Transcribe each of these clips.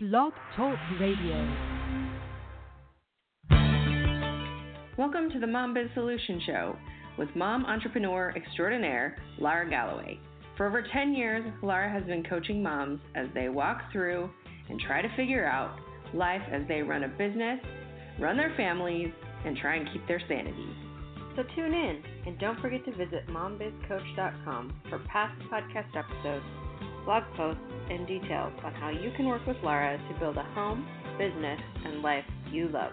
Blog Talk Radio. Welcome to the Mom Biz Solution Show with mom entrepreneur extraordinaire Lara Galloway. For over 10 years, Lara has been coaching moms as they walk through and try to figure out life as they run a business, run their families, and try and keep their sanity. So tune in and don't forget to visit mombizcoach.com for past podcast episodes blog posts, and details on how you can work with Lara to build a home, business, and life you love.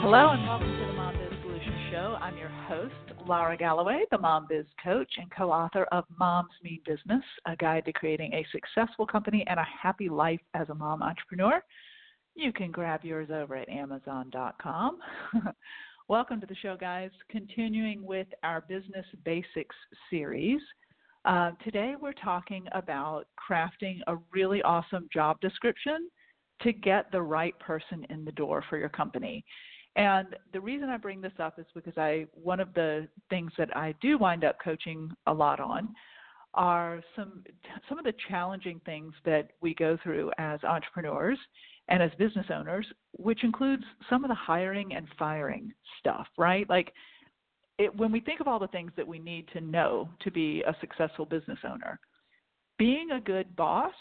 Hello and welcome to the Mom Biz Solution Show. I'm your host, Lara Galloway, the Mom Biz Coach and co author of Moms Mean Business, a guide to creating a successful company and a happy life as a mom entrepreneur. You can grab yours over at Amazon.com. Welcome to the show, guys. Continuing with our Business Basics series. Uh, today, we're talking about crafting a really awesome job description to get the right person in the door for your company. And the reason I bring this up is because I one of the things that I do wind up coaching a lot on are some some of the challenging things that we go through as entrepreneurs and as business owners, which includes some of the hiring and firing stuff, right? Like it, when we think of all the things that we need to know to be a successful business owner, being a good boss,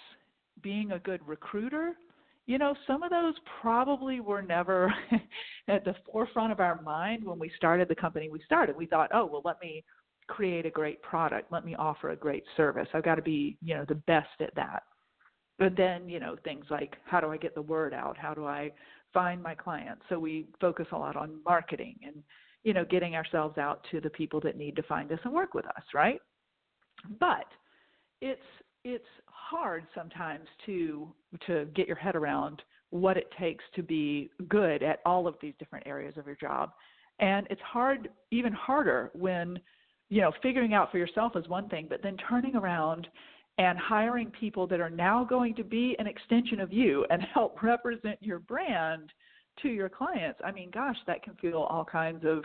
being a good recruiter, you know, some of those probably were never at the forefront of our mind when we started the company we started. We thought, oh, well, let me create a great product. Let me offer a great service. I've got to be, you know, the best at that. But then, you know, things like how do I get the word out? How do I find my clients? So we focus a lot on marketing and, you know, getting ourselves out to the people that need to find us and work with us, right? But it's it's hard sometimes to to get your head around what it takes to be good at all of these different areas of your job. And it's hard even harder when you know figuring out for yourself is one thing, but then turning around and hiring people that are now going to be an extension of you and help represent your brand to your clients. I mean, gosh, that can feel all kinds of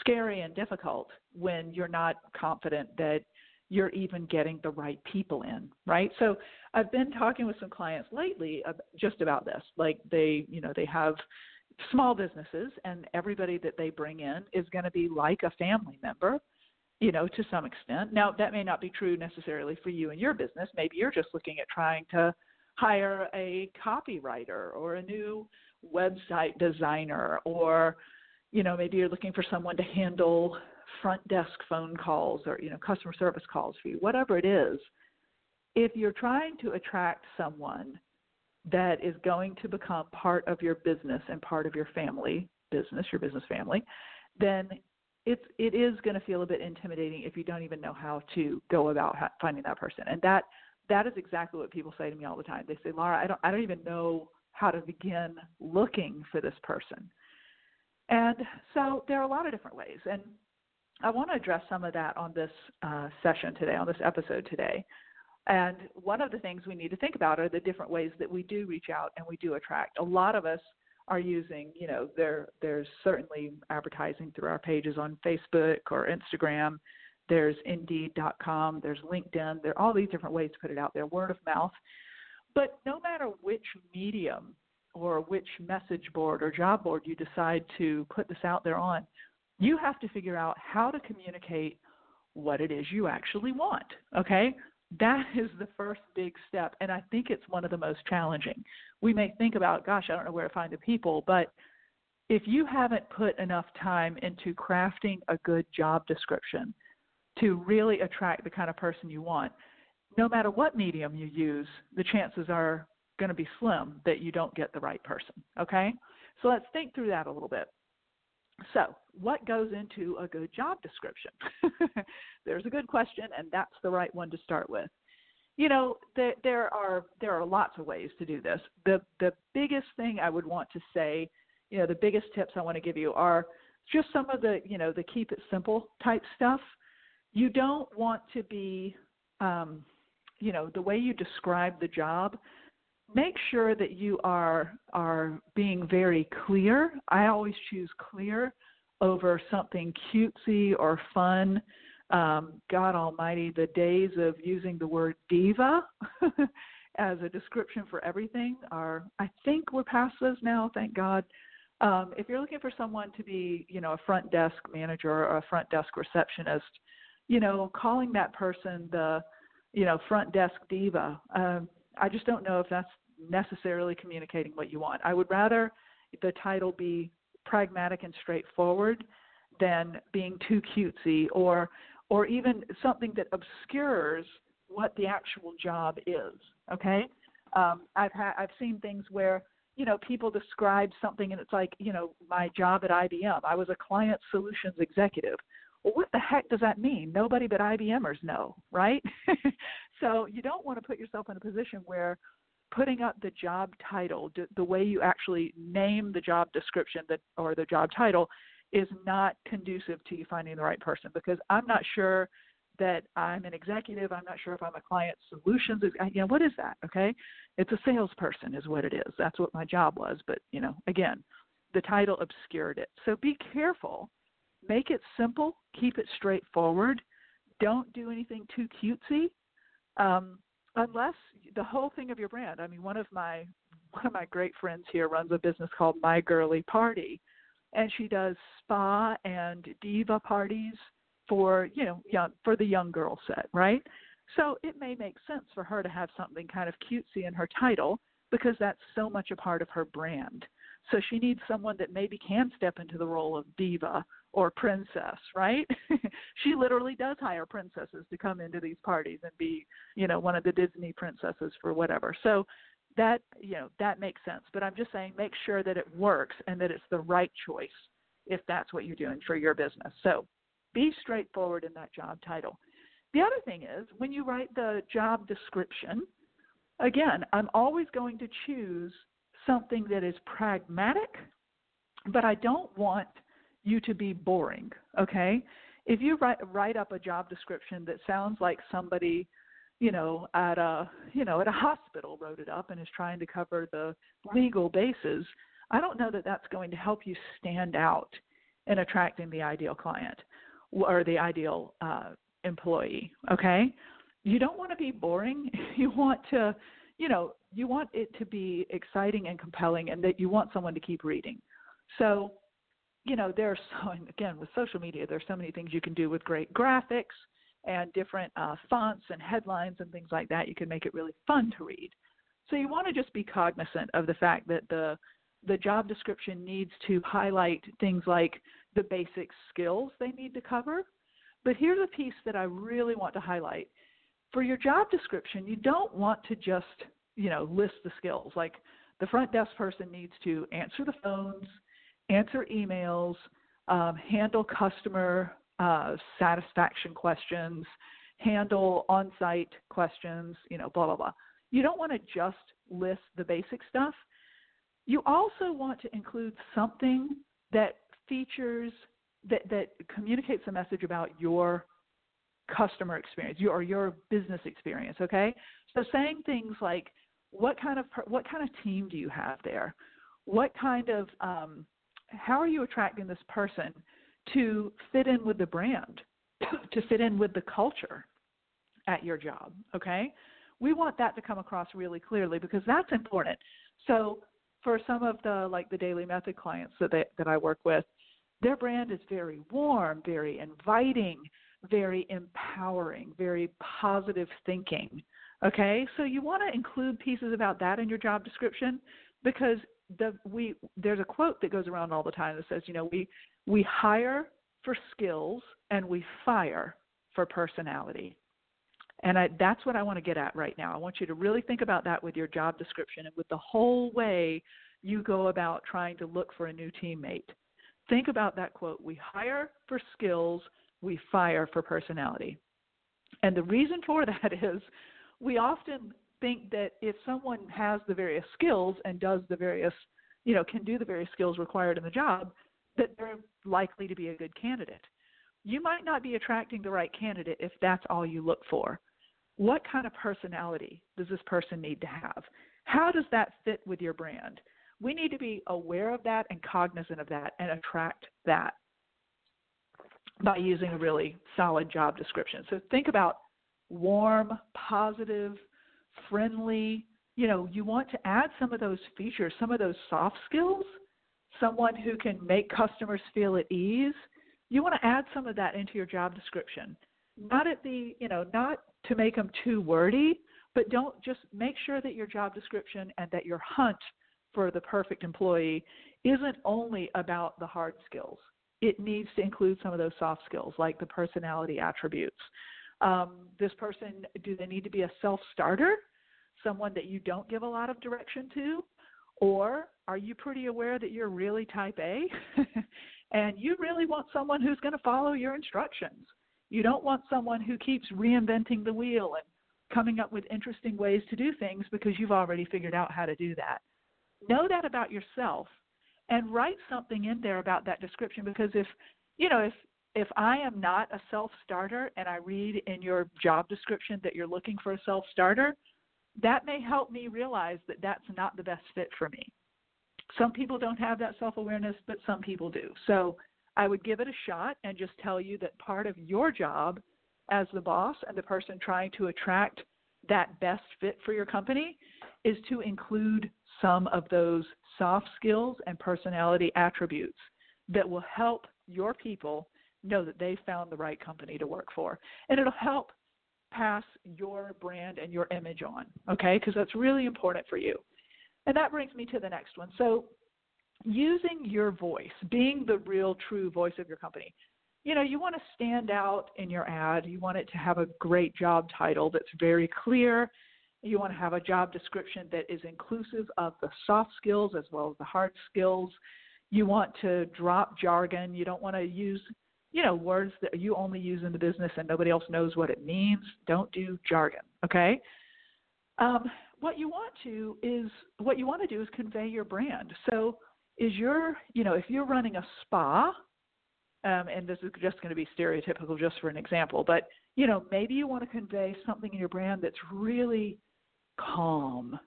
scary and difficult when you're not confident that you're even getting the right people in, right? So I've been talking with some clients lately just about this. Like they, you know, they have small businesses and everybody that they bring in is going to be like a family member you know, to some extent. Now, that may not be true necessarily for you and your business. Maybe you're just looking at trying to hire a copywriter or a new website designer or you know, maybe you're looking for someone to handle front desk phone calls or, you know, customer service calls for you, whatever it is. If you're trying to attract someone that is going to become part of your business and part of your family business, your business family, then it's it is going to feel a bit intimidating if you don't even know how to go about finding that person. And that that is exactly what people say to me all the time. They say laura i don't i don't even know how to begin looking for this person. And so there are a lot of different ways. And i want to address some of that on this uh, session today on this episode today. And one of the things we need to think about are the different ways that we do reach out and we do attract. A lot of us are using, you know, there there's certainly advertising through our pages on Facebook or Instagram. There's Indeed.com. There's LinkedIn. There are all these different ways to put it out there, word of mouth. But no matter which medium or which message board or job board you decide to put this out there on, you have to figure out how to communicate what it is you actually want. Okay? That is the first big step and i think it's one of the most challenging. We may think about gosh i don't know where to find the people but if you haven't put enough time into crafting a good job description to really attract the kind of person you want no matter what medium you use the chances are going to be slim that you don't get the right person okay? So let's think through that a little bit so, what goes into a good job description? There's a good question, and that's the right one to start with. You know, there, there are there are lots of ways to do this. The the biggest thing I would want to say, you know, the biggest tips I want to give you are just some of the you know the keep it simple type stuff. You don't want to be, um, you know, the way you describe the job make sure that you are are being very clear. I always choose clear over something cutesy or fun. Um, God Almighty, the days of using the word diva as a description for everything are, I think, we're past those now. Thank God. Um, if you're looking for someone to be, you know, a front desk manager or a front desk receptionist, you know, calling that person the, you know, front desk diva, um, I just don't know if that's necessarily communicating what you want. I would rather the title be pragmatic and straightforward than being too cutesy or or even something that obscures what the actual job is. Okay, um, I've had I've seen things where you know people describe something and it's like you know my job at IBM. I was a client solutions executive. Well, what the heck does that mean? Nobody but IBMers know, right? so you don't want to put yourself in a position where putting up the job title, the way you actually name the job description that or the job title, is not conducive to you finding the right person because I'm not sure that I'm an executive. I'm not sure if I'm a client solutions. You know, what is that? Okay, it's a salesperson, is what it is. That's what my job was. But you know, again, the title obscured it. So be careful. Make it simple. Keep it straightforward. Don't do anything too cutesy. Um, unless the whole thing of your brand. I mean, one of my one of my great friends here runs a business called My Girly Party, and she does spa and diva parties for you know young for the young girl set, right? So it may make sense for her to have something kind of cutesy in her title because that's so much a part of her brand. So she needs someone that maybe can step into the role of diva or princess, right? she literally does hire princesses to come into these parties and be, you know, one of the Disney princesses for whatever. So that, you know, that makes sense. But I'm just saying make sure that it works and that it's the right choice if that's what you're doing for your business. So be straightforward in that job title. The other thing is when you write the job description, again, I'm always going to choose something that is pragmatic, but I don't want you to be boring, okay? If you write write up a job description that sounds like somebody, you know, at a, you know, at a hospital wrote it up and is trying to cover the legal bases, I don't know that that's going to help you stand out in attracting the ideal client or the ideal uh, employee, okay? You don't want to be boring. You want to you know, you want it to be exciting and compelling and that you want someone to keep reading. So, you know, there's so, again, with social media, there's so many things you can do with great graphics and different uh, fonts and headlines and things like that. You can make it really fun to read. So you want to just be cognizant of the fact that the the job description needs to highlight things like the basic skills they need to cover. But here's a piece that I really want to highlight for your job description, you don't want to just, you know, list the skills. Like the front desk person needs to answer the phones, answer emails, um, handle customer uh, satisfaction questions, handle on site questions, you know, blah, blah, blah. You don't want to just list the basic stuff. You also want to include something that features, that, that communicates a message about your customer experience your, or your business experience okay so saying things like what kind of what kind of team do you have there what kind of um, how are you attracting this person to fit in with the brand to fit in with the culture at your job okay we want that to come across really clearly because that's important so for some of the like the daily method clients that they, that I work with their brand is very warm very inviting very empowering, very positive thinking. Okay, so you want to include pieces about that in your job description because the we there's a quote that goes around all the time that says, you know, we we hire for skills and we fire for personality. And I, that's what I want to get at right now. I want you to really think about that with your job description and with the whole way you go about trying to look for a new teammate. Think about that quote. We hire for skills we fire for personality. And the reason for that is we often think that if someone has the various skills and does the various, you know, can do the various skills required in the job, that they're likely to be a good candidate. You might not be attracting the right candidate if that's all you look for. What kind of personality does this person need to have? How does that fit with your brand? We need to be aware of that and cognizant of that and attract that by using a really solid job description. So think about warm, positive, friendly. You know, you want to add some of those features, some of those soft skills, someone who can make customers feel at ease. You want to add some of that into your job description. Mm-hmm. Not at the, you know, not to make them too wordy, but don't just make sure that your job description and that your hunt for the perfect employee isn't only about the hard skills. It needs to include some of those soft skills, like the personality attributes. Um, this person, do they need to be a self starter, someone that you don't give a lot of direction to? Or are you pretty aware that you're really type A and you really want someone who's going to follow your instructions? You don't want someone who keeps reinventing the wheel and coming up with interesting ways to do things because you've already figured out how to do that. Know that about yourself and write something in there about that description because if you know if if I am not a self starter and I read in your job description that you're looking for a self starter, that may help me realize that that's not the best fit for me. Some people don't have that self awareness, but some people do. So I would give it a shot and just tell you that part of your job as the boss and the person trying to attract that best fit for your company is to include some of those soft skills and personality attributes that will help your people know that they found the right company to work for. And it'll help pass your brand and your image on, okay? Because that's really important for you. And that brings me to the next one. So, using your voice, being the real, true voice of your company you know, you want to stand out in your ad. You want it to have a great job title that's very clear. You want to have a job description that is inclusive of the soft skills as well as the hard skills. You want to drop jargon. You don't want to use, you know, words that you only use in the business and nobody else knows what it means. Don't do jargon, okay? Um, what you want to is what you want to do is convey your brand. So, is your, you know, if you're running a spa, um, and this is just going to be stereotypical just for an example, but you know, maybe you want to convey something in your brand that's really calm,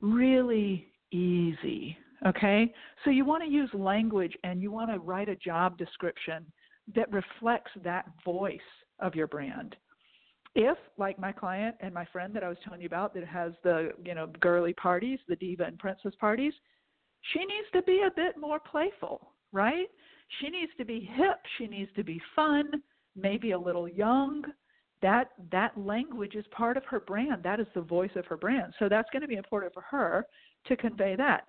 really easy. Okay? So you want to use language and you want to write a job description that reflects that voice of your brand. If, like my client and my friend that I was telling you about that has the, you know, girly parties, the diva and princess parties, she needs to be a bit more playful, right? She needs to be hip, she needs to be fun, maybe a little young. That that language is part of her brand. That is the voice of her brand. So that's going to be important for her to convey that.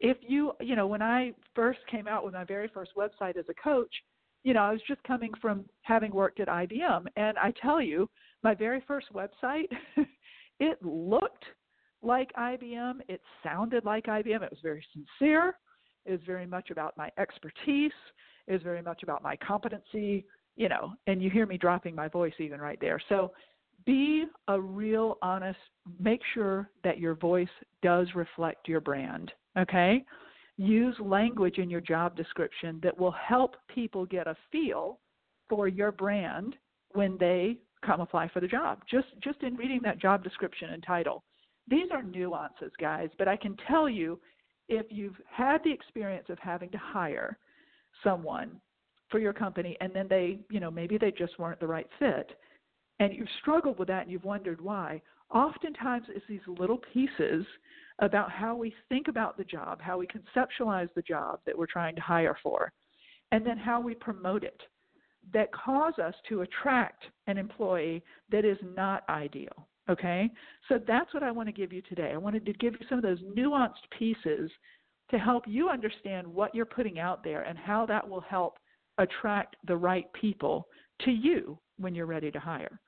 If you, you know, when I first came out with my very first website as a coach, you know, I was just coming from having worked at IBM and I tell you, my very first website, it looked like IBM, it sounded like IBM, it was very sincere is very much about my expertise, is very much about my competency, you know, and you hear me dropping my voice even right there. So be a real honest, make sure that your voice does reflect your brand, okay? Use language in your job description that will help people get a feel for your brand when they come apply for the job. Just just in reading that job description and title. These are nuances, guys, but I can tell you if you've had the experience of having to hire someone for your company and then they, you know, maybe they just weren't the right fit and you've struggled with that and you've wondered why, oftentimes it's these little pieces about how we think about the job, how we conceptualize the job that we're trying to hire for, and then how we promote it that cause us to attract an employee that is not ideal. Okay? So that's what I want to give you today. I wanted to give you some of those nuanced pieces to help you understand what you're putting out there and how that will help attract the right people to you when you're ready to hire.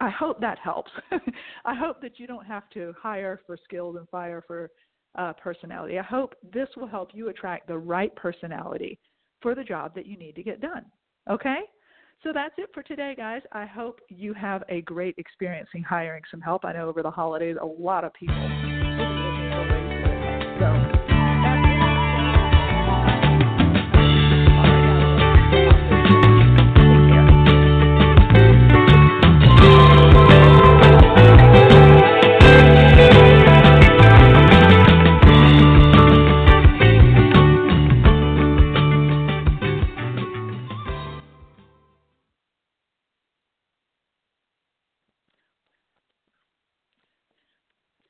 I hope that helps. I hope that you don't have to hire for skills and fire for uh, personality. I hope this will help you attract the right personality for the job that you need to get done. Okay? So that's it for today, guys. I hope you have a great experience in hiring some help. I know over the holidays, a lot of people